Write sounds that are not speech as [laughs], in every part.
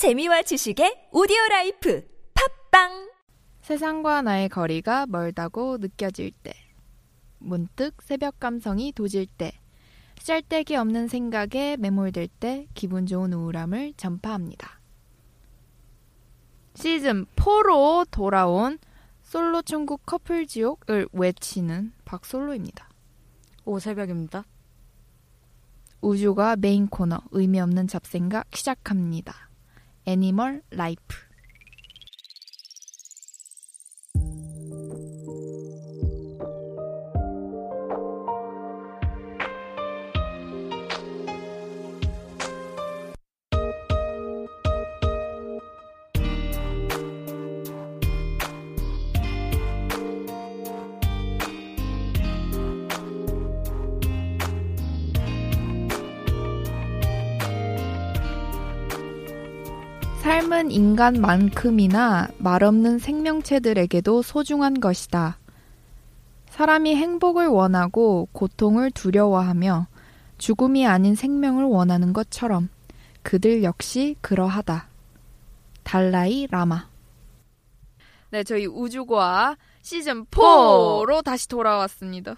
재미와 지식의 오디오 라이프 팟빵 세상과 나의 거리가 멀다고 느껴질 때, 문득 새벽 감성이 도질 때, 쓰잘데기 없는 생각에 매몰될 때 기분 좋은 우울함을 전파합니다. 시즌 4로 돌아온 솔로 천국 커플 지옥을 외치는 박솔로입니다. 오새벽입니다. 우주가 메인 코너 의미 없는 잡생각 시작합니다. 애니멀 라이프. 인간만큼이나 말없는 생명체들에게도 소중한 것이다. 사람이 행복을 원하고 고통을 두려워하며 죽음이 아닌 생명을 원하는 것처럼 그들 역시 그러하다. 달라이 라마. 네, 저희 우주과 시즌 4로 다시 돌아왔습니다.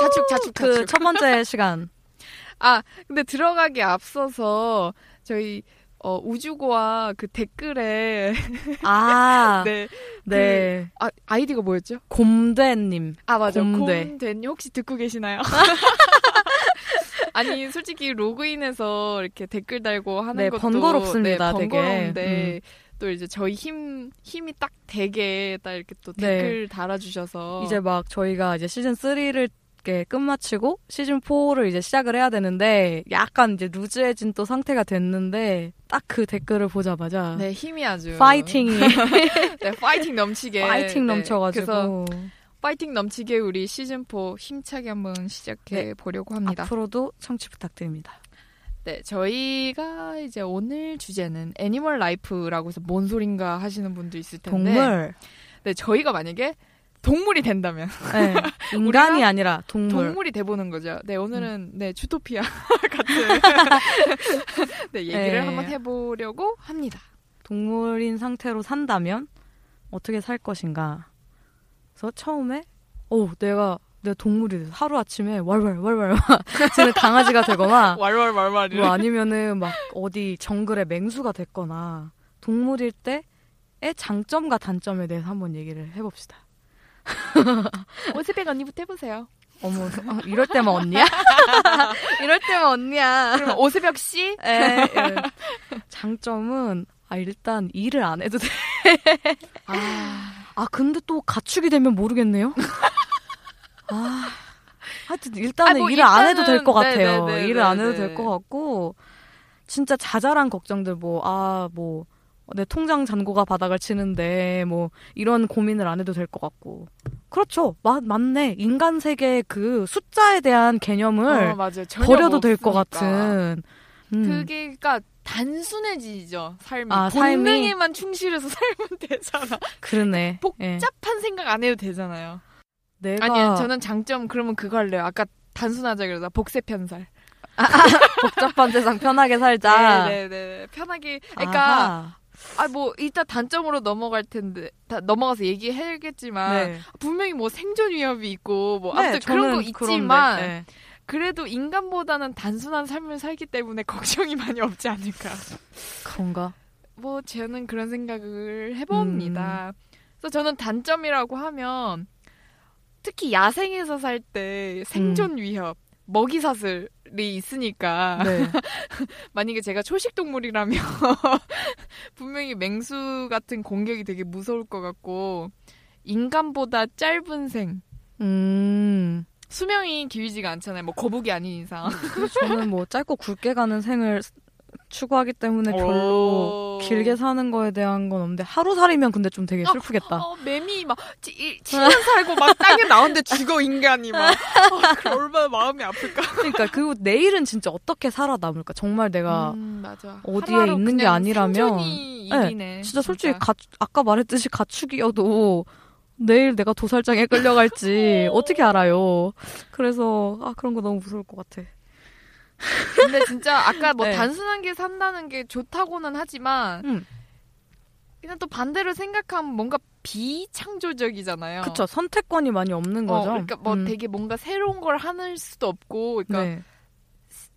자축, 자축, 그 자축. 첫 번째 시간. [laughs] 아, 근데 들어가기 앞서서 저희 어, 우주고와 그 댓글에 아, [laughs] 네, 네. 아 아이디가 뭐였죠? 곰대 님. 아 맞아, 곰대. 곰대 님 혹시 듣고 계시나요? [laughs] 아니 솔직히 로그인해서 이렇게 댓글 달고 하는 네, 것도 번거롭습니다, 네, 되게. 번거로운데 음. 또 이제 저희 힘 힘이 딱 되게 딱 이렇게 또 네. 댓글 달아주셔서 이제 막 저희가 이제 시즌 3를 이렇게 끝마치고 시즌 4를 이제 시작을 해야 되는데 약간 이제 루즈해진 또 상태가 됐는데 딱 그 댓글을 보자마자 네 힘이 아주 파이팅이 [laughs] 네 파이팅 넘치게 파이팅 네, 넘쳐가지고 그래서 파이팅 넘치게 우리 시즌 4 힘차게 한번 시작해 네. 보려고 합니다. 앞으로도 청취 부탁드립니다. 네, 저희가 이제 오늘 주제는 Animal Life라고 해서 뭔 소린가 하시는 분도 있을 텐데. 동물. 네, 저희가 만약에 동물이 된다면 네. [laughs] 인간이 아니라 동물. 동물이 돼보는 거죠. 네, 오늘은 네 주토피아 [laughs] 같은 [laughs] 네 얘기를 네. 한번 해보려고 합니다. 동물인 상태로 산다면 어떻게 살 것인가. 그래서 처음에 오 내가 내가 동물이 돼서 하루 아침에 왈왈 왈왈 쟤는 강아지가 되거나 왈왈왈왈 뭐 아니면은 막 어디 정글의 맹수가 됐거나 동물일 때의 장점과 단점에 대해서 한번 얘기를 해봅시다. [laughs] 오스백 언니부터 해보세요. 어머 어, 이럴 때만 언니야? [laughs] 이럴 때만 언니야. 그럼 오스벽 씨? 에, 에. 장점은 아 일단 일을 안 해도 돼. [laughs] 아, 아 근데 또 가축이 되면 모르겠네요. 아 하여튼 일단은 아, 뭐 일을 안 해도 될것 일단은 같아요. 네네네네. 일을 안 해도 될 것 같고 진짜 자잘한 걱정들 뭐 아뭐 내 통장 잔고가 바닥을 치는데 뭐 이런 고민을 안 해도 될 것 같고. 그렇죠. 맞 맞네. 인간 세계의 그 숫자에 대한 개념을 어, 버려도 될 것. 같은. 음. 그게 그러니까 단순해지죠 삶이. 아, 삶이? 본능에만 충실해서 [laughs] 살면 되잖아. 그러네. 예. 복잡한 생각 안 해도 되잖아요. 내가 아니요 저는 장점 그러면 그거 할래요. 아까 단순하자 그러다. 복세 편살. 복잡한 세상 편하게 살자. 네네네. [laughs] 편하게. 그러니까 아하. 아 뭐 일단 단점으로 넘어갈 텐데 다 넘어가서 얘기해야겠지만 네. 분명히 뭐 생존 위협이 있고 뭐 네, 아무튼 그런 거 있지만 네. 그래도 인간보다는 단순한 삶을 살기 때문에 [laughs] 걱정이 많이 없지 않을까 그런가? 뭐 저는 그런 생각을 음. 해봅니다. 그래서 저는 단점이라고 하면 특히 야생에서 살 때 생존 위협, 먹이 사슬이 있으니까 음. 네. [laughs] 만약에 제가 초식 동물이라면 [laughs] 분명히 맹수 같은 공격이 되게 무서울 것 같고 인간보다 짧은 생 음. 수명이 길지가 않잖아요. 뭐 거북이 아닌 이상. 저는 뭐 짧고 굵게 가는 생을 추구하기 때문에 별로 오. 길게 사는 거에 대한 건 없는데 하루살이면 근데 좀 되게 슬프겠다. 어, 매미 막 7년 살고 막 땅에 나오는데 죽어 인간이 막 어, 그 얼마나 마음이 아플까. 그러니까 그리고 내일은 진짜 어떻게 살아남을까? 정말 내가 음. 어디에 있는 게 아니라면 네, 일이네. 진짜 솔직히 가, 아까 말했듯이 가축이어도 내일 내가 도살장에 끌려갈지 어떻게 알아요? 그래서 아 그런 거 너무 무서울 것 같아. 근데 진짜 아까 뭐 [laughs] 네. 단순한 게 산다는 게 좋다고는 하지만 음. 그냥 또 반대로 생각하면 뭔가 비창조적이잖아요. 그쵸. 선택권이 많이 없는 어, 거죠. 그러니까 뭐 음. 되게 뭔가 새로운 걸 하는 수도 없고, 그러니까 네.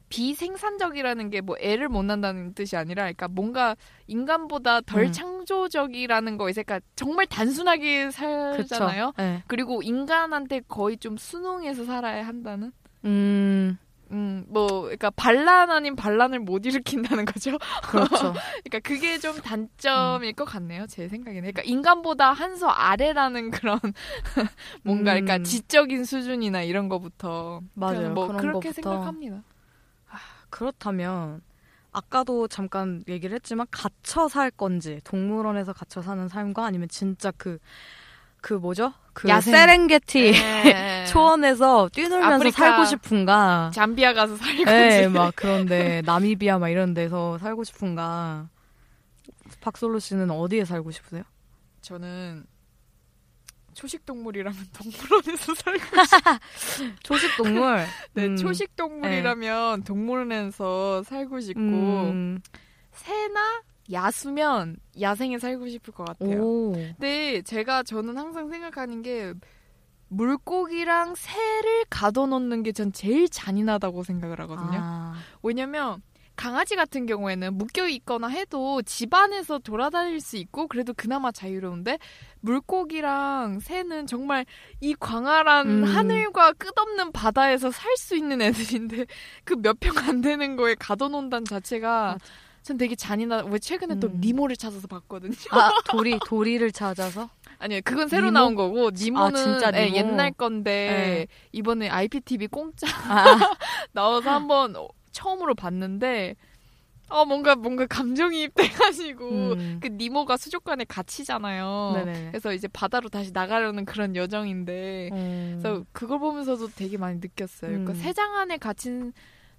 비생산적이라는 게 뭐 애를 못 낳는다는 뜻이 아니라, 그러니까 뭔가 인간보다 덜 음. 창조적이라는 거에, 그러니까 정말 단순하게 살잖아요. 네. 그리고 인간한테 거의 좀 순응해서 살아야 한다는. 음, 음, 뭐, 그러니까 반란 아닌 반란을 못 일으킨다는 거죠. 그렇죠. [laughs] 그러니까 그게 좀 단점일 것 같네요. 제 생각에는. 그러니까 인간보다 한 수 아래라는 그런 [laughs] 뭔가 음. 그러니까 지적인 수준이나 이런 거부터 맞아요. 뭐 그런 그렇게 거부터. 생각합니다. 그렇다면 아까도 잠깐 얘기를 했지만 갇혀 살 건지 동물원에서 갇혀 사는 삶과 아니면 진짜 그 그 뭐죠? 그 야생. 세렝게티 네. [laughs] 초원에서 뛰놀면서 아프리카. 살고 싶은가? 잠비아 가서 살고 네, 지막 그런데 나미비아 막 이런 데서 살고 싶은가? 박솔로 씨는 어디에 살고 싶으세요? 저는 초식 동물이라면 동물원에서 [laughs] 살고 [laughs] 초식 동물. 네, 음. 초식 동물이라면 동물원에서 살고 싶고 음. 새나 야수면 야생에 살고 싶을 것 같아요. 오. 근데 제가 저는 항상 생각하는 게 물고기랑 새를 가둬놓는 게 전 제일 잔인하다고 생각을 하거든요. 아. 왜냐면 강아지 같은 경우에는 묶여 있거나 해도 집 안에서 돌아다닐 수 있고 그래도 그나마 자유로운데 물고기랑 새는 정말 이 광활한 음. 하늘과 끝없는 바다에서 살 수 있는 애들인데 그 몇 평 안 되는 거에 가둬놓는다는 자체가 맞아. 전 되게 잔인하다. 왜 최근에 또 음. 니모를 찾아서 봤거든요. 아, [laughs] 도리 도리를 찾아서 아니요, 그건 새로 니모? 나온 거고 니모는 아, 진짜 예, 니모? 옛날 건데 네. 이번에 IPTV 공짜 아, [laughs] 나와서 한번 어, 처음으로 봤는데 어 뭔가 뭔가 감정이입 돼가지고 음. 그 니모가 수족관에 갇히잖아요. 네네. 그래서 이제 바다로 다시 나가려는 그런 여정인데 음. 그래서 그걸 보면서도 되게 많이 느꼈어요. 그러니까 음. 새장 안에 갇힌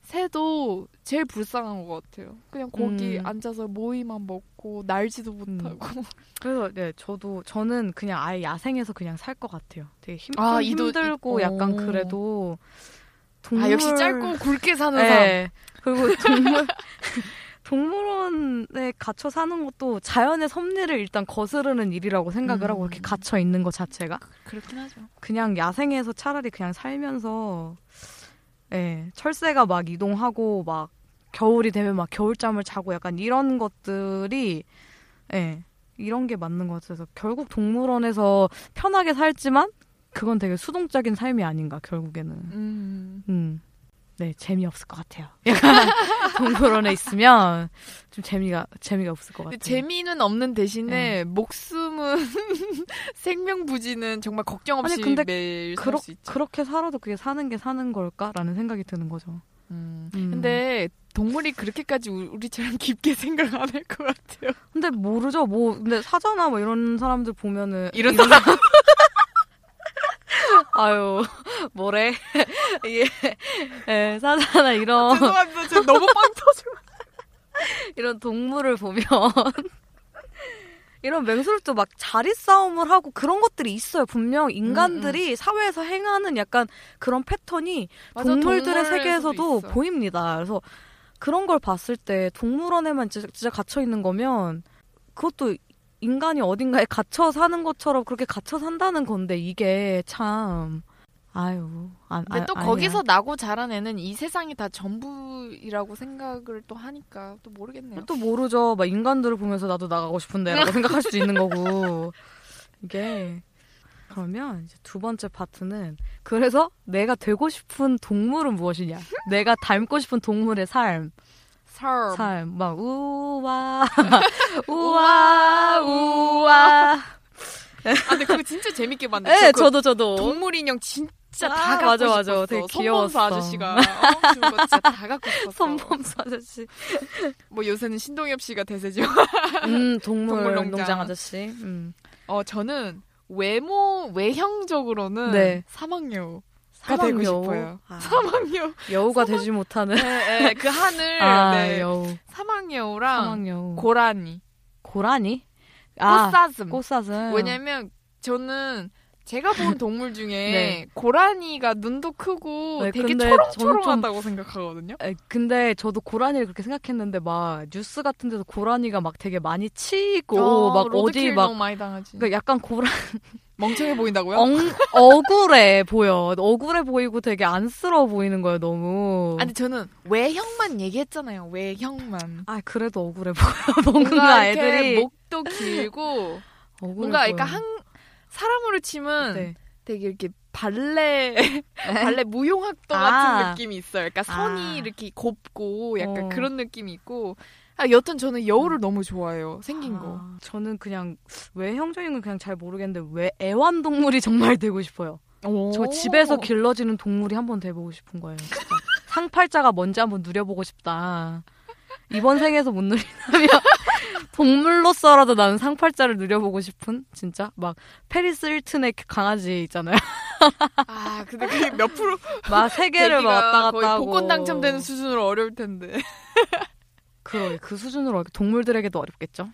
새도 제일 불쌍한 것 같아요. 그냥 거기 음. 앉아서 모이만 먹고 날지도 못하고. [laughs] 그래서 네 저도 저는 그냥 아예 야생에서 그냥 살 것 같아요. 되게 힘, 아, 이- 약간 오. 그래도 동물 아 역시 짧고 굵게 사는 삶. 네. 그리고 동물 [laughs] 동물원에 갇혀 사는 것도 자연의 섭리를 일단 거스르는 일이라고 생각을 음. 하고 이렇게 갇혀 있는 것 자체가 그렇긴 하죠. 그냥 야생에서 차라리 그냥 살면서 예, 철새가 막 이동하고 막 겨울이 되면 막 겨울잠을 자고 약간 이런 것들이 예, 이런 게 맞는 것 같아서 결국 동물원에서 편하게 살지만 그건 되게 수동적인 삶이 아닌가 결국에는 음. 음. 네, 재미없을 것 같아요. [laughs] 약간 동물원에 있으면 좀 재미가 재미가 없을 것 같아요. 재미는 없는 대신에 목숨은 [laughs] 생명 부지는 정말 걱정 없이 아니, 근데 매일 그렇, 살수 있죠. 그렇게 살아도 그게 사는 게 사는 걸까라는 생각이 드는 거죠. 음. 음. 근데 동물이 그렇게까지 우- 우리처럼 [laughs] 깊게 생각 안 할 것 같아요. 근데 모르죠. 뭐 근데 사자나 뭐 이런 사람들 보면은 이런 사람 아유 [laughs] 뭐래 [laughs] 이게 예, 사자나 이런 죄송합니다. 제가 너무 빵 터져. [laughs] 이런 동물을 보면 이런 맹수들도 막 자리 싸움을 하고 그런 것들이 있어요. 분명 인간들이 사회에서 행하는 약간 그런 패턴이 맞아, 동물들의 세계에서도. 보입니다. 그래서 그런 걸 봤을 때 동물원에만 진짜, 진짜 갇혀 있는 거면 그것도 인간이 어딘가에 갇혀 사는 것처럼 그렇게 갇혀 산다는 건데 이게 참 아유 안, 근데 아, 또 아니야. 거기서 나고 자란 애는 이 세상이 다 전부이라고 생각을 또 하니까 또 모르겠네요. 또 모르죠. 막 인간들을 보면서 나도 나가고 싶은데라고 [laughs] 생각할 수도 있는 거고 이게 그러면 이제 두 번째 파트는 그래서 내가 되고 싶은 동물은 무엇이냐? 내가 닮고 싶은 동물의 삶, 삶. 삶, 막 [laughs] 우와 우와 우와. 아 근데 그거 진짜 재밌게 봤는데. 네, 그 저도 저도. 동물 인형 진짜 아, 다 갖고 맞아, 맞아. 싶었어. 되게 귀여웠어. 아저씨가 어, 진짜 다 갖고 싶었어. 손범수 아저씨. 뭐 요새는 신동엽 씨가 대세죠. [laughs] 음 동물 동물 농장. 농장 아저씨. 음. 어 저는 외모 외형적으로는 네. 사막여우가 사막 되고 여우. 싶어요. 아, [laughs] 사막 여우. 여우가 되지 못하는. 네, 네, 그 하늘. 아 네. 여우. 사막 여우랑 사막 여우. 고라니, 고라니? 아, 꽃사슴. 꽃사슴. 왜냐면 저는 제가 본 [laughs] 동물 중에 네. 고라니가 눈도 크고 네, 되게 초롱초롱하다고 생각하거든요. 에, 근데 저도 고라니를 그렇게 생각했는데 막 뉴스 같은 데서 고라니가 막 되게 많이 치이고 어, 막 어디 막. 그러니까 약간 고라 [laughs] 멍청해 보인다고요? 엉, 억울해 보여. 억울해 보이고 되게 안쓰러워 보이는 거예요, 너무. 아니 저는 외형만 얘기했잖아요. 외형만. 아, 그래도 억울해 보여. [laughs] 뭔가, 뭔가 애들이 목도 길고 억울해 뭔가 보여. 그러니까 한 사람으로 치면 네. 되게 이렇게 발레 [laughs] 발레 무용학도 아. 같은 느낌이 있어요. 그러니까 선이 아. 이렇게 곱고 약간 어. 그런 느낌이 있고. 아, 여튼 저는 여우를 너무 좋아해요. 생긴 거. 아, 저는 그냥 외형적인 건 그냥 잘 모르겠는데 왜 애완동물이 정말 [laughs] 되고 싶어요. 저 집에서 길러지는 동물이 한번 돼보고 싶은 거예요. [laughs] 상팔자가 뭔지 한번 누려보고 싶다. 이번 생에서 못 누리다면 동물로서라도 나는 상팔자를 누려보고 싶은 진짜 막 페리스 힐튼의 강아지 있잖아요. [laughs] 아, 근데 그게 몇 프로 막 세 개를 막 왔다 갔다 거의 하고 복권 당첨되는 수준으로 어려울 텐데. 그러게 그 수준으로 동물들에게도 어렵겠죠.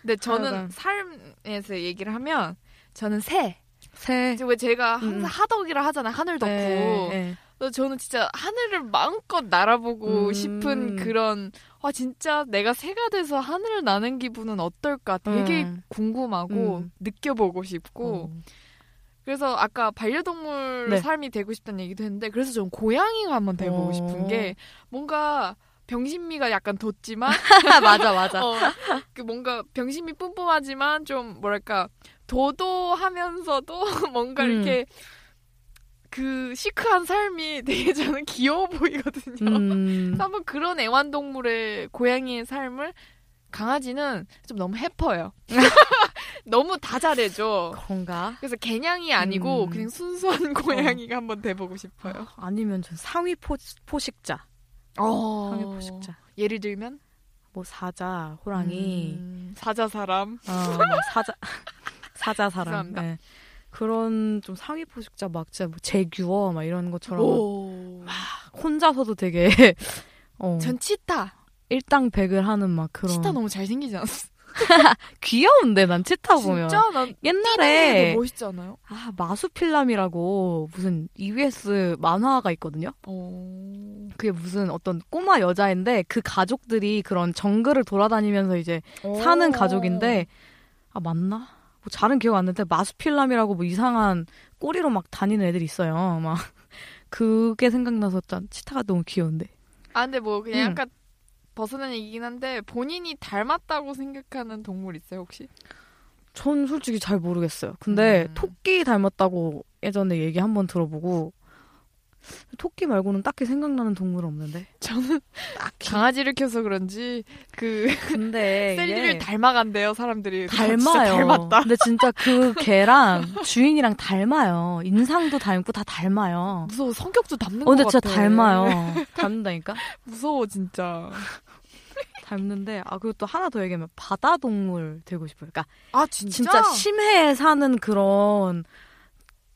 근데 저는. 삶에서 얘기를 하면 저는 새. 새 왜 제가 음. 항상 하덕이라 하잖아요. 하늘 덕후. 네, 네. 저는 진짜 하늘을 마음껏 날아보고 음. 싶은 그런 아 진짜 내가 새가 돼서 하늘을 나는 기분은 어떨까 되게 음. 궁금하고 음. 느껴보고 싶고 어. 그래서 아까 반려동물 네. 삶이 되고 싶다는 얘기도 했는데 그래서 전 고양이가 한번 돼보고 어. 싶은 게 뭔가 병신미가 약간 돋지만 [laughs] 맞아 맞아. 어, 그 뭔가 병신미 뿜뿜하지만 좀 뭐랄까 도도하면서도 [laughs] 뭔가 음. 이렇게 그 시크한 삶이 [laughs] 되게 저는 귀여워 보이거든요. 음. 한번 그런 애완동물의 고양이의 삶을 강아지는 좀 너무 해퍼요. [laughs] 너무 다 잘해줘. 그런가? 그래서 개냥이 아니고 음. 그냥 순수한 고양이가 한번 돼보고 싶어요. 아니면 전 상위 포, 포식자. 어. 상위 포식자. 예를 들면 뭐 사자, 호랑이, 음, 사자 사람. 어, 뭐 사자, [laughs] 사자 사람. 네. 그런 좀 상위 포식자 막 진짜 뭐 제규어 막 이런 것처럼 오. 혼자서도 되게 [laughs] 어, 전 치타. 일당 백을 하는 막 그런 치타 너무 잘생기지 않았어? [laughs] 귀여운데 난 치타 보면 진짜 난 옛날에 더 멋있지 않아요? 아 마수필람이라고 무슨 EBS 만화가 있거든요. 어. 그게 무슨 어떤 꼬마 여자인데 그 가족들이 그런 정글을 돌아다니면서 이제 사는 가족인데 아 맞나? 뭐 잘은 기억 안 나는데 마수필람이라고 뭐 이상한 꼬리로 막 다니는 애들이 있어요. 막 [laughs] 그게 생각나서 짠 치타가 너무 귀여운데. 아 근데 뭐 그냥 음. 약간 벗어난 얘기긴 한데 본인이 닮았다고 생각하는 동물 있어요 혹시? 전 솔직히 잘 모르겠어요. 근데 음. 토끼 닮았다고 예전에 얘기 한번 들어보고 토끼 말고는 딱히 생각나는 동물은 없는데. 저는 강아지를 키워서 그런지 그 근데 [laughs] 셀리를 닮아간대요 사람들이. 닮아요. 닮았다. 근데 진짜 그 [laughs] 개랑 주인이랑 닮아요. 인상도 닮고 다 닮아요. 무서워 성격도 닮는 어, 것 근데 같아. 진짜 닮아요. [laughs] 닮는다니까? 무서워 진짜. 닮는데, 아, 그리고 또 하나 더 얘기하면 바다 동물 되고 싶어요. 그러니까 아 진짜? 진짜 심해에 사는 그런,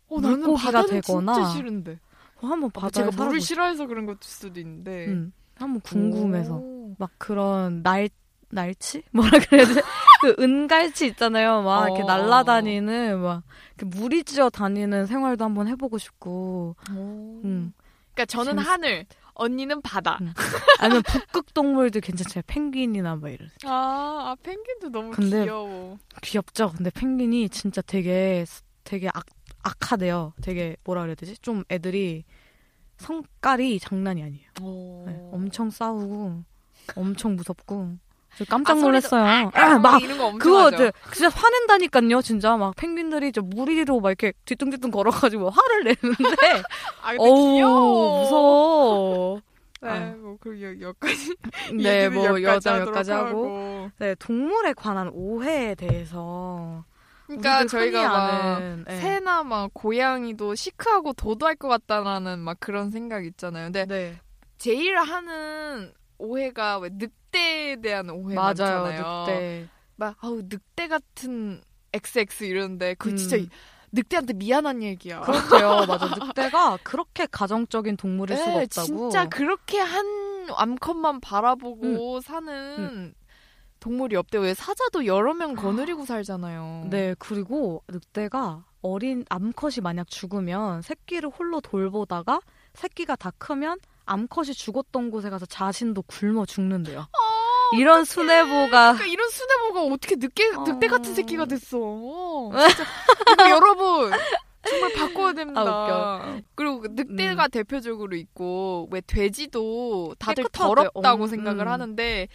어, 물고기가 되거나 진짜 싫은데. 어, 한번 아, 바다에 제가 물을 살아보고 싫어해서 그런 것일 수도 있는데. 응, 한번 궁금해서. 오. 막 그런 날, 날치? [laughs] 뭐라 그래야 돼? 그 은갈치 있잖아요. 막 이렇게 어. 날라다니는, 막, 이렇게 무리지어 다니는 생활도 한번 해보고 싶고, 오. 그러니까 저는 재밌- 하늘, 언니는 바다. 응. 아니면 북극 동물도 괜찮잖아요. 펭귄이나 막 이런. 아, 아 펭귄도 너무 근데- 귀여워. 귀엽죠? 근데 펭귄이 진짜 되게, 되게 악, 악하대요. 되게, 뭐라 그래야 되지? 좀 애들이 성깔이 장난이 아니에요. 오. 네, 엄청 싸우고, 엄청 무섭고. 저 깜짝 아, 놀랐어요. 아, 아, 막, 그거. 네, 진짜 화낸다니까요, 진짜. 막, 펭귄들이 저 무리로 막 이렇게 뒤뚱뒤뚱 걸어가지고 화를 내는데, [laughs] 아, 어우, 귀여워. 무서워. 네, 아. 뭐, 그, 여, 여기까지. 네, 뭐, 여기까지 여자 몇가지 하고. 하고. 네, 동물에 관한 오해에 대해서. 그러니까 저희가 흔히 막, 아는, 네. 새나 막, 고양이도 시크하고 도도할 것 같다라는 막 그런 생각 있잖아요. 근데 네. 제일 하는 오해가 왜 늑대에 대한 오해 맞아요, 많잖아요. 늑대. 막 아우 늑대 같은 XX 이러는데 그 음. 진짜 늑대한테 미안한 얘기야. 그렇대요. 맞아. 늑대가 그렇게 가정적인 동물일 수가 네, 없다고. 진짜 그렇게 한 암컷만 바라보고 사는 동물이 없대요. 왜 사자도 여러 명 거느리고 살잖아요. 네, 그리고 늑대가 어린 암컷이 만약 죽으면 새끼를 홀로 돌보다가 새끼가 다 크면 암컷이 죽었던 곳에 가서 자신도 굶어 죽는데요. 이런 순애보가 그러니까 이런 순애보가 어떻게 늑대 어. 늑대 같은 새끼가 됐어. [laughs] 이거 여러분 정말 바꿔야 됩니다. 아, 그리고 그 늑대가 대표적으로 있고 왜 돼지도 다들. 더럽다고 어, 생각을 음. 하는데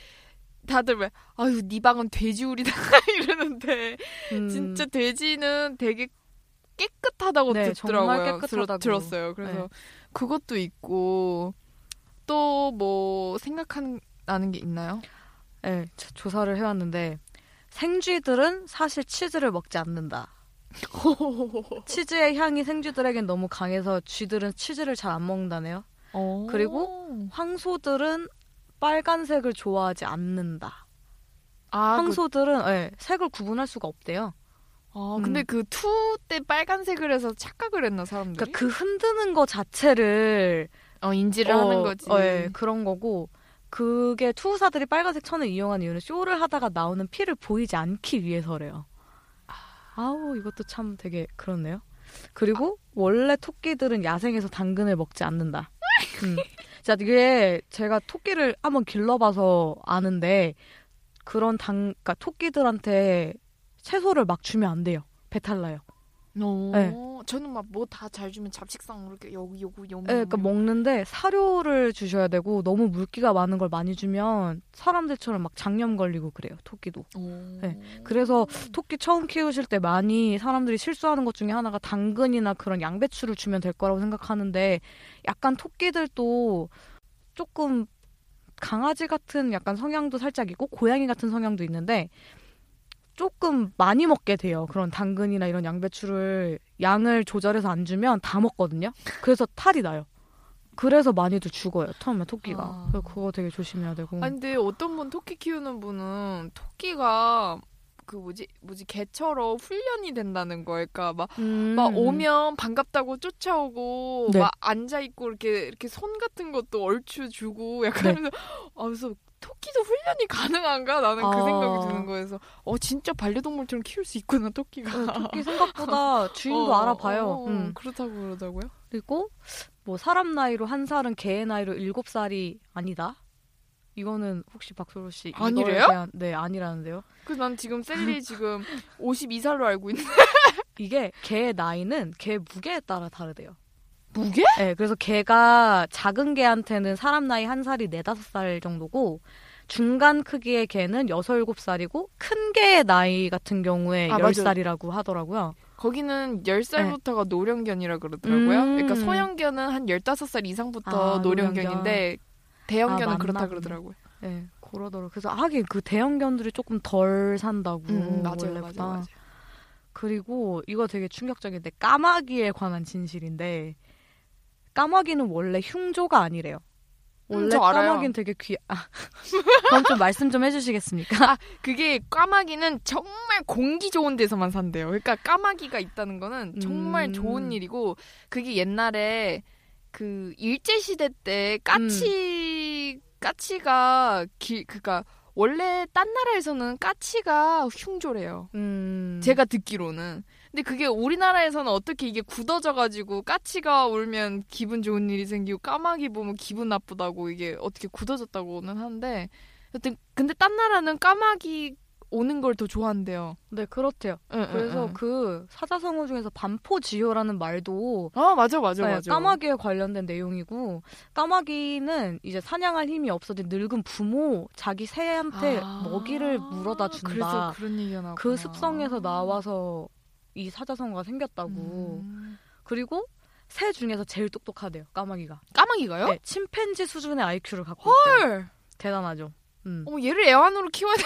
다들 왜 아유 네 방은 돼지우리다 [laughs] 이러는데 음, 진짜 돼지는 되게 깨끗하다고 네, 듣더라고요. 정말 깨끗하다고. 들 었, 어요 그래서 네. 그것도 있고 또 뭐 생각하는 나는 게 있나요? 네, 조- 조사를 해왔는데 생쥐들은 사실 치즈를 먹지 않는다. [laughs] 치즈의 향이 생쥐들에겐 너무 강해서 쥐들은 치즈를 잘 안 먹는다네요. 그리고 황소들은 빨간색을 좋아하지 않는다. 아, 그, 황소들은 예, 색을 구분할 수가 없대요. 아 음. 근데 그투 때 빨간색을 해서 착각을 했나 사람들이? 그러니까 그 흔드는 거 자체를 어 인지를 어, 하는 거지. 어, 예, 그런 거고 그게 투우사들이 빨간색 천을 이용한 이유는 쇼를 하다가 나오는 피를 보이지 않기 위해서래요. 아우 이것도 참 되게 그렇네요. 그리고 원래 토끼들은 야생에서 당근을 먹지 않는다. 음. [laughs] 자 이게 제가 토끼를 한번 길러봐서 아는데 그런 당, 그러니까 토끼들한테 채소를 막 주면 안 돼요. 배탈 나요. 어, 네. 저는 막 뭐 다 잘 주면 잡식성 이렇게 여기 요거 요거. 네, 그러니까 먹는데 사료를 주셔야 되고 너무 물기가 많은 걸 많이 주면 사람들처럼 막 장염 걸리고 그래요. 토끼도. 네. 그래서 토끼 처음 키우실 때 많이 사람들이 실수하는 것 중에 하나가 당근이나 그런 양배추를 주면 될 거라고 생각하는데 약간 토끼들도 조금 강아지 같은 약간 성향도 살짝 있고 고양이 같은 성향도 있는데 조금 많이 먹게 돼요. 그런 당근이나 이런 양배추를 양을 조절해서 안 주면 다 먹거든요. 그래서 탈이 나요. 그래서 많이들 죽어요. 처음에 토끼가. 아. 그래서 그거 되게 조심해야 되고. 아니 근데 어떤 분 토끼 키우는 분은 토끼가 그 뭐지 뭐지 개처럼 훈련이 된다는 거예요. 그러니까 막 음. 막 오면 반갑다고 쫓아오고 네. 막 앉아 있고 이렇게 이렇게 손 같은 것도 얼추 주고 약간 네. 하면서 아 그래서 토끼도 훈련이 가능한가 나는 그 아. 생각이 드는 거여서 어 진짜 반려동물처럼 키울 수 있구나 토끼가 네, 토끼 [laughs] 생각보다 주인도 어, 알아봐요. 어, 음. 그렇다고 그러다고요? 그리고 뭐 사람 나이로 한 살은 개의 나이로 일곱 살이 아니다. 이거는 혹시 박소로 씨 아니래요? 대한- 네 아니라는데요. 그래서 난 지금 셀리 [laughs] 지금 52살로 알고 있는데 이게 개의 나이는 개 무게에 따라 다르대요. 무게? 네, 그래서 개가 작은 개한테는 사람 나이 한 살이 네다섯 살 정도고 중간 크기의 개는 여섯 일곱 살이고 큰 개의 나이 같은 경우에 아, 열. 살이라고 하더라고요. 거기는 10살부터가 노령견이라 그러더라고요. 음. 그러니까 소형견은 한 15살 이상부터 아, 노령견인데 대형견은 아, 그렇다. 그러더라고요. 네, 그러더라고요. 그래서 하긴 그 대형견들이 조금 덜 산다고 음, 맞아요. 맞아요, 맞아요. 그리고 이거 되게 충격적인데 까마귀에 관한 진실인데 까마귀는 원래 흉조가 아니래요. 음, 원래 저 알아요. 까마귀는 되게 귀. 아, [laughs] 그럼 좀 말씀 좀 해주시겠습니까? 그게 까마귀는 정말 공기 좋은 데서만 산대요. 그러니까 까마귀가 있다는 거는 정말 음. 좋은 일이고 그게 옛날에 그 일제 시대 때 까치 까치가 길 그니까 원래 딴 나라에서는 까치가 흉조래요. 음, 제가 듣기로는. 근데 그게 우리나라에서는 어떻게 이게 굳어져가지고 까치가 울면 기분 좋은 일이 생기고 까마귀 보면 기분 나쁘다고 이게 어떻게 굳어졌다고는 하는데 여튼 근데 딴 나라는 까마귀 오는 걸 더 좋아한대요. 네 그렇대요. 응, 그래서 응, 응. 그 사자성어 중에서 반포지효라는 말도 아 맞아 맞아 네, 맞아. 까마귀에 관련된 내용이고 까마귀는 이제 사냥할 힘이 없어진 늙은 부모 자기 새한테 아, 먹이를 물어다 준다. 그래서 그런 얘기가 나왔 그 습성에서 나와서 이 사자성어가 생겼다고. 음. 그리고 새 중에서 제일 똑똑하대요. 까마귀가. 까마귀가요? 네, 침팬지 수준의 IQ를 갖고 있대요. 헐. 대단하죠. 음. 어머 얘를 애완으로 키워야 돼.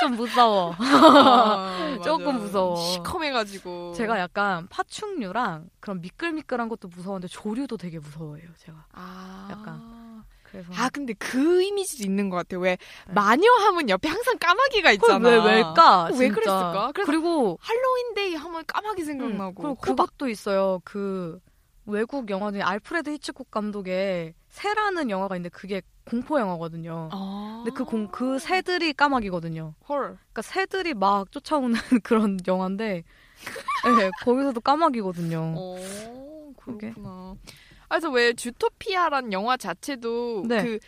좀 무서워. [laughs] 아, 조금. 무서워. 시커매가지고. 제가 약간 파충류랑 그런 미끌미끌한 것도 무서운데 조류도 되게 무서워해요. 제가. 아. 약간. 그래서 아 근데 그 이미지도 있는 것 같아요. 왜 네. 마녀 하면 옆에 항상 까마귀가 있잖아. 왜 왜일까? 왜. 그랬을까? 그리고 할로윈데이 하면 까마귀 생각나고. 음. 그것도 있어요. 그 외국 영화 중에 알프레드 히치콕 감독의 새라는 영화가 있는데 그게 공포 영화거든요. 아. 근데 그 공 그 새들이 까마귀거든요. 헐. 그러니까 새들이 막 쫓아오는 [laughs] 그런 영화인데 네, 거기서도 까마귀거든요. 어, 그게. 그렇구나. 아, 그래서 왜 주토피아란 영화 자체도 네. 그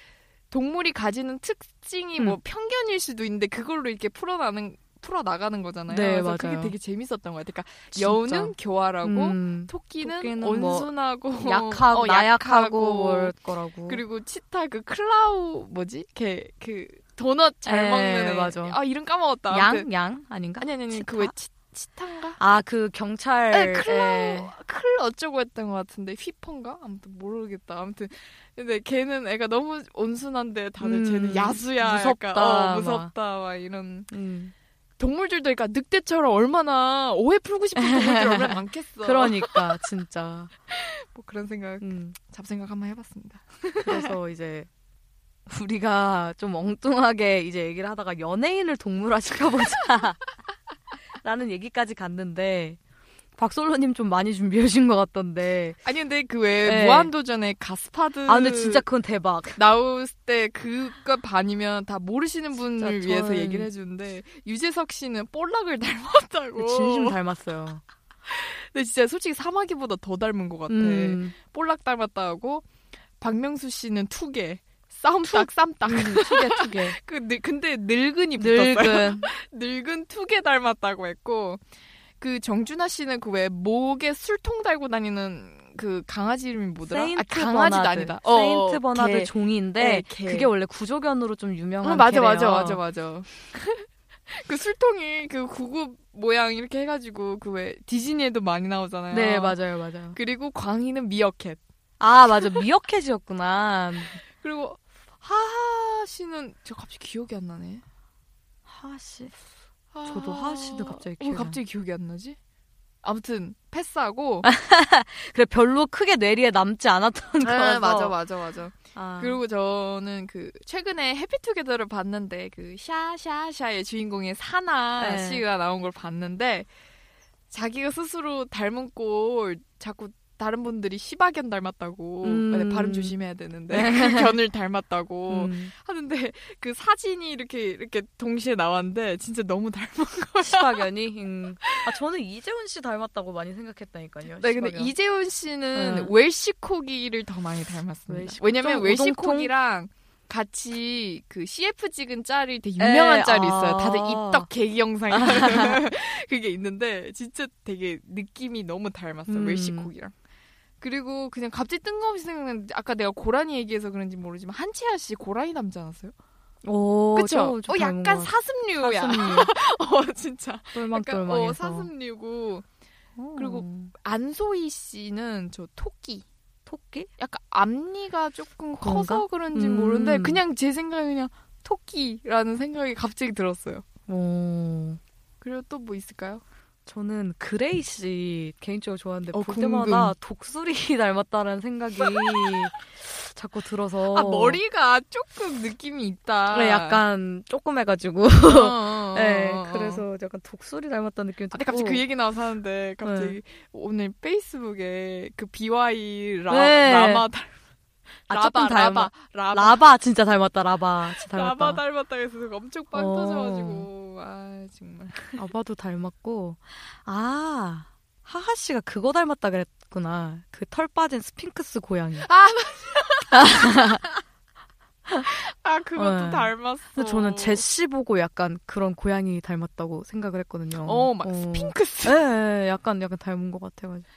동물이 가지는 특징이 음. 뭐 편견일 수도 있는데 그걸로 이렇게 풀어나는 풀어 나가는 거잖아요. 네, 그래서 맞아요. 그게 되게 재밌었던 것 같아요. 그러니까 진짜. 여우는 교활하고 음, 토끼는, 토끼는 뭐 온순하고 약하고 어, 나약하고 뭘 거라고. 그리고 치타 그 클라우 뭐지? 걔그 도넛 잘 에, 먹는 애. 맞아. 아 이름 까먹었다. 양? 양? 아닌가? 아니 아니 아니 치타? 그왜 치타 인가? 아, 그 경찰. 네, 클라우 에, 클 어쩌고 했던 것 같은데 휘퍼인가? 아무튼 모르겠다. 아무튼 근데 걔는 애가 너무 온순한데 다들 음, 쟤는 야수야. 무섭다, 약간, 어, 막. 무섭다. 막 이런 음, 동물들도 그러니까 늑대처럼 얼마나 오해 풀고 싶은 동물들이 얼마나 [laughs] 많겠어. 그러니까 진짜. [laughs] 뭐 그런 생각 음, 잡생각 한번 해봤습니다. 그래서 [laughs] 이제 우리가 좀 엉뚱하게 이제 얘기를 하다가 연예인을 동물화 시켜보자. 라는 얘기까지 갔는데 박솔로님 좀 많이 준비해 주신 것 같던데. 아니 근데 그왜 네. 무한도전에 가스파드 아 근데 진짜 그건 대박. 나올 때 그거 반이면 다 모르시는 분을 위해서 저는- 얘기를 해주는데 유재석 씨는 볼락을 [laughs] 닮았다고. 진심 닮았어요. 근데 진짜 솔직히 사마귀보다 더 닮은 것 같아. 음, 볼락 닮았다고 박명수 씨는 투개. 쌈딱 쌈딱. 투개 투개. [laughs] 그 늙- 근데 늙은이 붙었어요. [laughs] 늙은. 늙은 투견 닮았다고 했고 그 정준하 씨는 그 왜 목에 술통 달고 다니는 그 강아지 이름이 뭐더라? 세인트 아, 강아지 버나드. 아니다. 세인트 어, 버나드 개. 종인데 네, 개. 그게 원래 구조견으로 좀 유명한 어, 맞아, 개래요. 맞아, 맞아, 맞아. [laughs] 그 술통이 그 구급 모양 이렇게 해가지고 그 왜 디즈니에도 많이 나오잖아요. 네, 맞아요, 맞아요. 그리고 광희는 미어캣. 아, 맞아. 미어캣이었구나. 그리고 하하 씨는 저 갑자기 기억이 안 나네. 하씨. 저도 하하 씨는 갑자기 어, 기억이 갑자기 기억이 안 나지? 아무튼 패스하고. [laughs] 그래 별로 크게 뇌리에 남지 않았던 거라서. 아, 맞아, 맞아, 맞아. 아. 그리고 저는 그 최근에 해피투게더를 봤는데 그 샤샤샤의 주인공의 사나 네. 씨가 나온 걸 봤는데 자기가 스스로 닮은 꼴 자꾸 다른 분들이 시바견 닮았다고 음. 네, 발음 조심해야 되는데 그 견을 닮았다고 음, 하는데 그 사진이 이렇게 이렇게 동시에 나왔는데 진짜 너무 닮은 거야. 시바견이. 음. 아 저는 이재훈 씨 닮았다고 많이 생각했다니까요. 네, 근데 시바견. 이재훈 씨는 네. 웰시코기를 더 많이 닮았습니다. 웰시코- 왜냐면 좀 웰시코기랑 같이 그 CF 찍은 짤이 되게 유명한 에, 짤이 아. 있어요. 다들 입덕 계기 영상 [laughs] 그게 있는데 진짜 되게 느낌이 너무 닮았어. 음. 웰시코기랑. 그리고 그냥 갑자기 뜬금없이 생각났는데 아까 내가 고라니 얘기해서 그런지 모르지만 한채아 씨 고라니 닮지 않았어요? 오, 그쵸? 좀- 좀어 약간. 사슴류야. 사슴류. [laughs] 어 진짜. 약간 똘망똘망해서. 어 사슴류고 어. 그리고 안소희 씨는 저 토끼. 토끼? 약간 앞니가 조금 그런가? 커서 그런지 음. 모르는데 그냥 제 생각에 그냥 토끼라는 생각이 갑자기 들었어요. 오. 그리고 또 뭐 있을까요? 저는 그레이 씨 개인적으로 좋아하는데 어, 볼 궁금. 때마다 독수리 [laughs] 닮았다라는 생각이 [laughs] 자꾸 들어서 아 머리가 조금 느낌이 있다. 그래, 약간 조그매가지고 어, 어, 어, [laughs] 네 어, 어. 그래서 약간 독수리 닮았다는 느낌이 아, 들고 근데 갑자기 그 얘기 나와서 하는데 갑자기 네. 오늘 페이스북에 그 BewhY 라, 네. 라마 닮 아, 라바. 라바 라바. 라바 진짜 닮았다 라바. 진짜 닮았다. [laughs] 라바 닮았다 해서 엄청 빵 어. 터져가지고. 아 정말. [laughs] 아바도 닮았고. 아 하하 씨가 그거 닮았다 그랬구나. 그 털 빠진 스핑크스 고양이. 아 [laughs] 그것도 네. 닮았어. 근데 저는 제시 보고 약간 그런 고양이 닮았다고 생각을 했거든요. 어막 스핑크스. 네, 약간 약간 닮은 것 같아가지고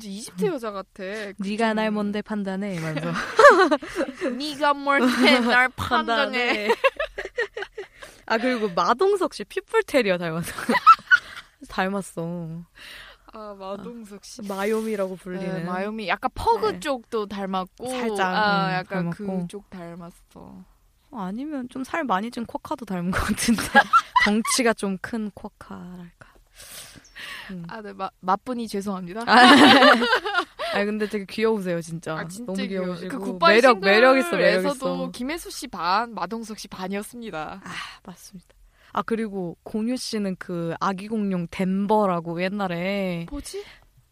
진짜 20대 여자 같아. 네가 날 뭔데 판단해 이러면서 [laughs] 네가 뭔데 날 [laughs] 판단해. [laughs] 아 그리고 마동석 씨 피플 테리어 닮았어 닮았어 아 마동석 씨. 마요미라고 네, 불리는 마요미 약간 퍼그 네. 쪽도 닮았고 살짝, 아 음, 약간. 그쪽 닮았어. 어, 아니면 좀 살 많이 찐 쿼카도 닮은 것 같은데 덩치가 좀 큰 쿼카랄까 음. 아네 맛분이 죄송합니다. 아 [laughs] 근데 되게 귀여우세요 진짜. 아, 진짜 너무. 귀여우시고 그 굿바이 매력 매력 있어 매력 있어. 김혜수 씨 반, 마동석 씨 반이었습니다. 아 맞습니다. 아 그리고 공유 씨는 그 아기 공룡 덴버라고 옛날에 뭐지?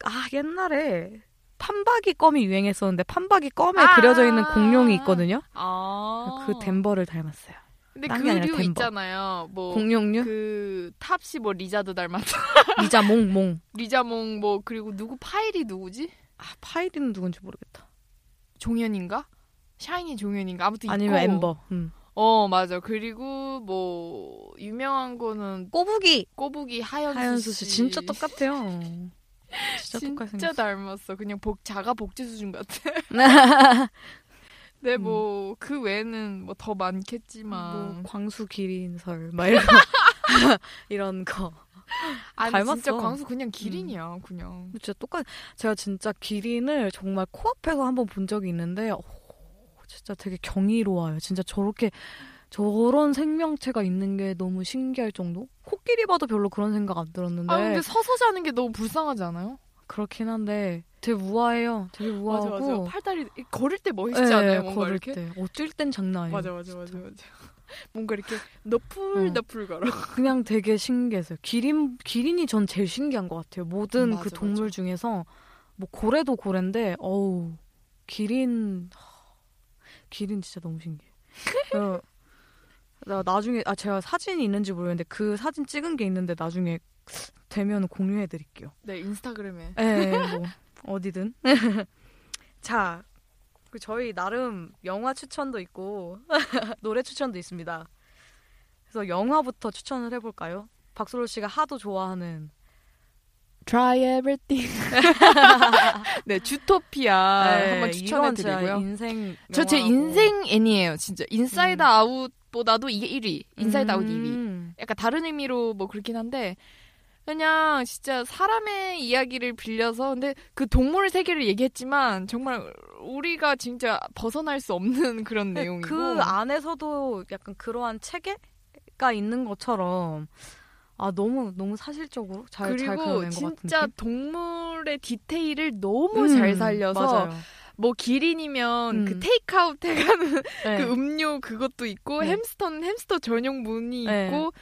아 옛날에 판박이 껌이 유행했었는데 판박이 껌에 아. 그려져 있는 공룡이 있거든요. 아. 그 덴버를 닮았어요. 근데 그류. 있잖아요. 뭐 공룡류? 그 탑 씨 뭐 리자드 닮았다. [laughs] 리자 몽 몽. [laughs] 리자몽 뭐 그리고 누구 파이리 누구지? 아 파이리는 누군지 모르겠다. 종현인가? 샤이니 종현인가? 아무튼 아니면 있고. 엠버. 음. 어 맞아. 그리고 뭐 유명한 거는 꼬부기. 꼬부기 하연수, 하연수 씨 [laughs] 진짜 똑같아요. 진짜 진짜 똑같이 생겼어. 닮았어. 그냥 복 자가 복지 수준 같아. 근데 음. 뭐그 외에는 뭐 더 많겠지만 뭐 광수 기린설 막 이런 [laughs] 이런 거. 아니 닮았어. 진짜 광수 그냥 기린이야 그냥. 진짜 똑같. 제가 진짜 기린을 정말 코앞에서 한번 본 적이 있는데, 오, 진짜 되게 경이로워요. 진짜 저렇게 저런 생명체가 있는 게 너무 신기할 정도. 코끼리 봐도 별로 그런 생각 안 들었는데. 아 근데 서서 자는 게 너무 불쌍하지 않아요? 그렇긴 한데 되게 우아해요. 되게 맞아 우아하고. 맞아. 팔다리 걸을 때 멋있지 네, 않아요? 뭔가 걸을 이렇게. 때 어쩔 땐 장난 아니에요. 맞아 맞아 맞아 맞아. [laughs] 뭔가 이렇게 너풀 너풀 걸어. [laughs] 그냥 되게 신기했어요. 기린 기린이 전 제일 신기한 것 같아요. 모든 맞아, 그 동물 중에서 뭐 고래도 고래인데 어우 기린 하, 기린 진짜 너무 신기해. 어, [laughs] 나 나중에 아 제가 사진이 있는지 모르겠는데 그 사진 찍은 게 있는데 나중에 되면 공유해 드릴게요. 네 인스타그램에. 예, 뭐 어디든. [laughs] 자, 그 저희 나름 영화 추천도 있고 [laughs] 노래 추천도 있습니다. 그래서 영화부터 추천을 해볼까요? 박솔로 씨가 하도 좋아하는 Try everything. [laughs] 네 주토피아 네, 한번 이건 추천해 드리고요. 제가 인생 저제 영화고. 인생 애니예요, 진짜. Inside 음. Out보다도 이게 1위. Inside Out 2위. 음. 약간 다른 의미로 뭐 그렇긴 한데 그냥 진짜 사람의 이야기를 빌려서 근데 그 동물 세계를 얘기했지만 정말 우리가 진짜 벗어날 수 없는 [laughs] 그런 내용이고 그 안에서도 약간 그러한 체계가 있는 것처럼 아 너무 너무 사실적으로 잘 잘 그려낸 것 같은 진짜? 동물의 디테일을 너무 음, 잘 살려서 맞아요. 뭐 기린이면 음. 그 테이크아웃 해가는 [laughs] 네. 그 음료 그것도 있고 네. 햄스터는 햄스터 전용 문이 네. 있고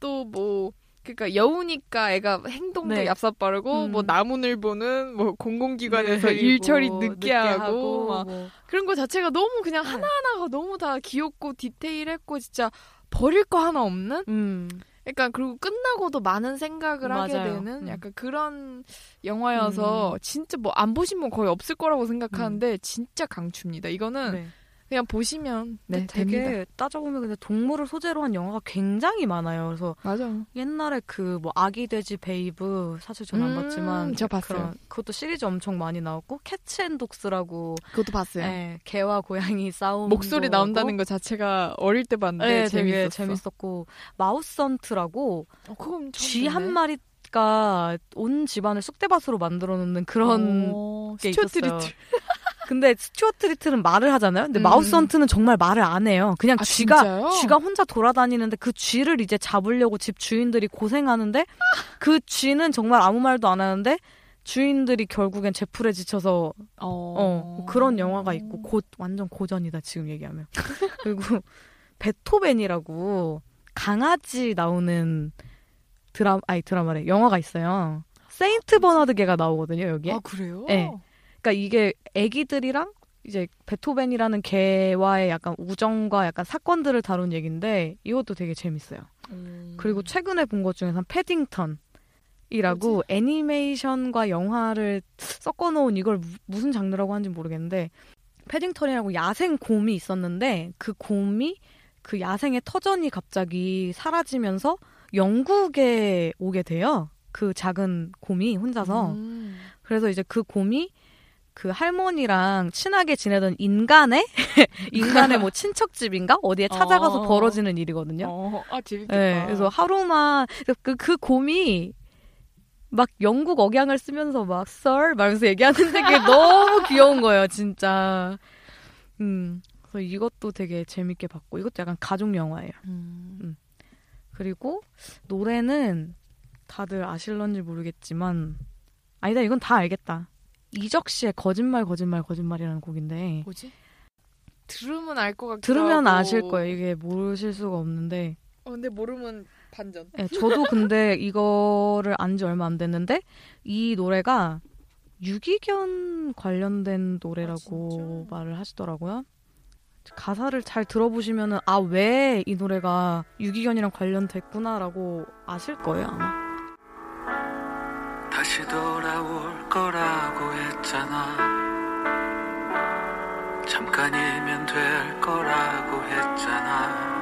또뭐 그러니까 여우니까 애가 행동도 네. 얍삽 빠르고 음. 뭐 나무늘보는 뭐 공공기관에서 네, 일 처리 뭐 늦게, 하고, 막 뭐. 그런 거 자체가 너무 그냥 네. 하나하나가 너무 다 귀엽고 디테일했고 진짜 버릴 거 하나 없는 음. 약간 그리고 끝나고도 많은 생각을 하게 맞아요. 되는 음. 약간 그런 영화여서 진짜 뭐 안 보신 분 거의 없을 거라고 생각하는데 진짜 강추입니다. 이거는 네. 그냥 보시면 네, 되게 됩니다. 따져보면 근데 동물을 소재로 한 영화가 굉장히 많아요. 그래서 맞아. 옛날에 그 뭐 아기 돼지 베이브 사실 저는 음, 안 봤지만 저 봤어요. 그런- 그것도 시리즈 엄청 많이 나왔고 Cats & Dogs라고 그것도 봤어요. 예, 개와 고양이 싸움 목소리 나온다는 것 자체가 어릴 때 봤는데 네, 재밌었어. 재밌었고 Mouse Hunt라고 어, 그건 쥐 한 마리가 온 집안을 쑥대밭으로 만들어 놓는 그런 어, 게 있었어요. [laughs] 근데 스튜어트 리틀은 말을 하잖아요. 근데 음. Mouse Hunt는 정말 말을 안 해요. 그냥 아, 쥐가 진짜요? 쥐가 혼자 돌아다니는데 그 쥐를 이제 잡으려고 집 주인들이 고생하는데 그 쥐는 정말 아무 말도 안 하는데 주인들이 결국엔 제풀에 지쳐서 어, 어 그런 영화가 있고 고, 완전 고전이다 지금 얘기하면 [laughs] 그리고 베토벤이라고 강아지 나오는 드라 아니 드라마래 영화가 있어요. 세인트 버나드 개가 나오거든요 여기에. 아 그래요? 네. 그러니까 이게 애기들이랑 이제 베토벤이라는 개와의 약간 우정과 약간 사건들을 다룬 얘기인데 이것도 되게 재밌어요. 음. 그리고 최근에 본 것 중에서 패딩턴 이라고 애니메이션과 영화를 섞어 놓은 이걸 무- 무슨 장르라고 하는지 모르겠는데 패딩턴이라고 야생 곰이 있었는데 그 곰이 그 야생의 터전이 갑자기 사라지면서 영국에 오게 돼요. 그 작은 곰이 혼자서. 음. 그래서 이제 그 곰이 그 할머니랑 친하게 지내던 인간의 [laughs] 인간의 뭐 친척집인가 어디에 찾아가서 어. 벌어지는 일이거든요. 어, 아 재밌겠다. 네, 그래서 하루만 그, 그 곰이 막 영국 억양을 쓰면서 막 썰 말면서 얘기하는데 그게 [laughs] 너무 귀여운 거예요, 진짜. 음, 그래서 이것도 되게 재밌게 봤고 이것도 약간 가족 영화예요. 음. 그리고 노래는 다들 아실런지 모르겠지만 아니다 이건 다 알겠다. 이적 씨의 거짓말 거짓말 거짓말이라는 곡인데 뭐지? 들으면 알 것 같기도 들으면. 아실 거예요. 이게 모르실 수가 없는데 어, 근데 모르면 반전. 예, 저도 근데 이거를 안 지 얼마 안 됐는데 이 노래가 유기견 관련된 아, 노래라고 말을 하시더라고요. 가사를 잘 들어보시면은 아 왜 이 노래가 유기견이랑 관련됐구나라고 아실 거예요 아마. 다시 돌아올 거라고 했잖아. 잠깐이면 될 거라고 했잖아.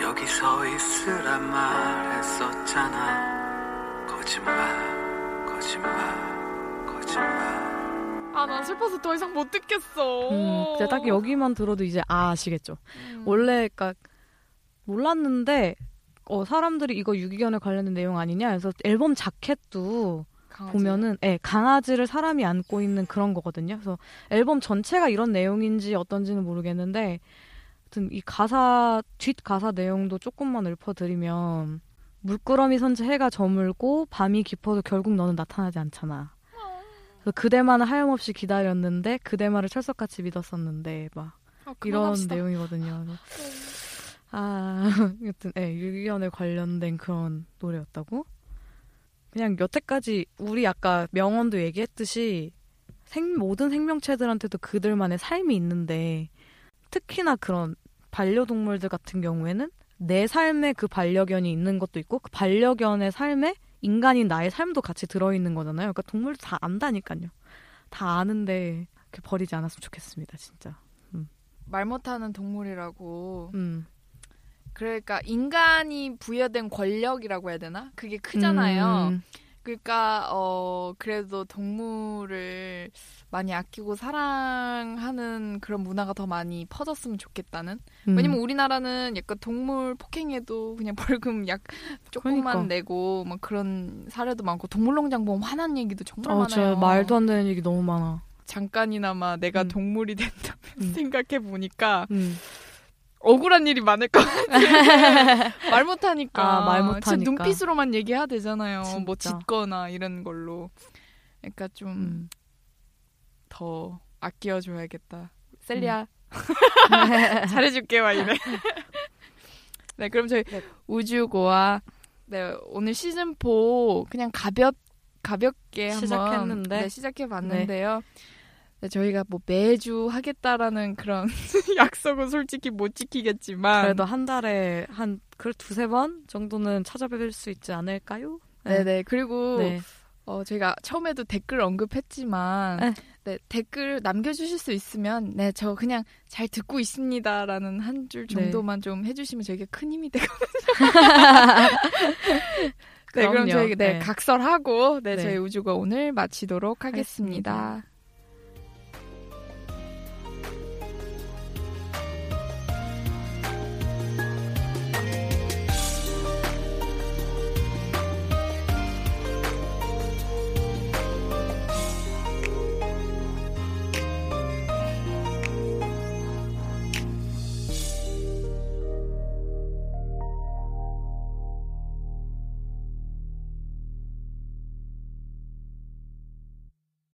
여기 서 있으란 말 했었잖아. 거짓말, 거짓말, 거짓말. 아, 난 슬퍼서 더 이상 못 듣겠어. 음, 근데 딱 여기만 들어도 이제 아 아시겠죠. 음. 원래 그니까 몰랐는데 어, 사람들이 이거 유기견에 관련된 내용 아니냐 해서 앨범 자켓도 강아지. 보면은 예, 강아지를 사람이 안고 있는 그런 거거든요. 그래서 앨범 전체가 이런 내용인지 어떤지는 모르겠는데 하여튼 이 가사 뒷 가사 내용도 조금만 읊어드리면 물끄러미 선지 해가 저물고 밤이 깊어도 결국 너는 나타나지 않잖아. 그래서 그대만을 하염없이 기다렸는데 그대만을 철석같이 믿었었는데 막 아, 이런 그만합시다. 내용이거든요. 그래서 아, [laughs] 여튼 예, 유기견에 관련된 그런 노래였다고? 그냥 여태까지 우리 아까 명언도 얘기했듯이 생, 모든 생명체들한테도 그들만의 삶이 있는데 특히나 그런 반려동물들 같은 경우에는 내 삶에 그 반려견이 있는 것도 있고 그 반려견의 삶에 인간인 나의 삶도 같이 들어있는 거잖아요. 그러니까 동물도 다 안다니까요. 다 아는데 이렇게 버리지 않았으면 좋겠습니다, 진짜. 말 못하는 동물이라고. 음. 그러니까 인간이 부여된 권력이라고 해야 되나? 그게 크잖아요. 음. 그러니까 어 그래도 동물을 많이 아끼고 사랑하는 그런 문화가 더 많이 퍼졌으면 좋겠다는. 음. 왜냐면 우리나라는 약간 동물 폭행해도 그냥 [laughs] 벌금 약 조금만 그러니까. 내고 막 그런 사례도 많고 동물농장 보면 화난 얘기도 정말 어, 많아요. 저 말도 안 되는 얘기 너무 많아. 잠깐이나마 내가 음. 동물이 된다면 음. [laughs] 생각해 보니까 음. 억울한 일이 많을 것 같아. [laughs] 말 못하니까. 아, 말 못하니까. 눈빛으로만 얘기해야 되잖아요. 뭐 진짜. 짖거나 이런 걸로. 그러니까 좀 음. 더 아껴줘야겠다. 셀리야 음. [laughs] 잘해줄게 와 이래. [laughs] 네 그럼 저희 네. 우주고와 네 오늘 시즌 4 그냥 가볍 가볍게 한번 시작했는데. 네, 시작해 봤는데요. 네, 저희가 뭐 매주 하겠다라는 그런 [laughs] 약속은 솔직히 못 지키겠지만 그래도 한 달에 한 그 두세 번 정도는 찾아뵐 수 있지 않을까요? 네 네 그리고 네. 어, 저희가 처음에도 댓글 언급했지만 네. 네, 댓글 남겨주실 수 있으면 네 저 그냥 잘 듣고 있습니다라는 한줄 네. 정도만 좀 해주시면 저희가 큰 힘이 되거든요. [laughs] 네, 그럼. 저희 네, 네. 각설하고 네, 네. 저희 우주가 오늘 마치도록 하겠습니다. 하겠습니다.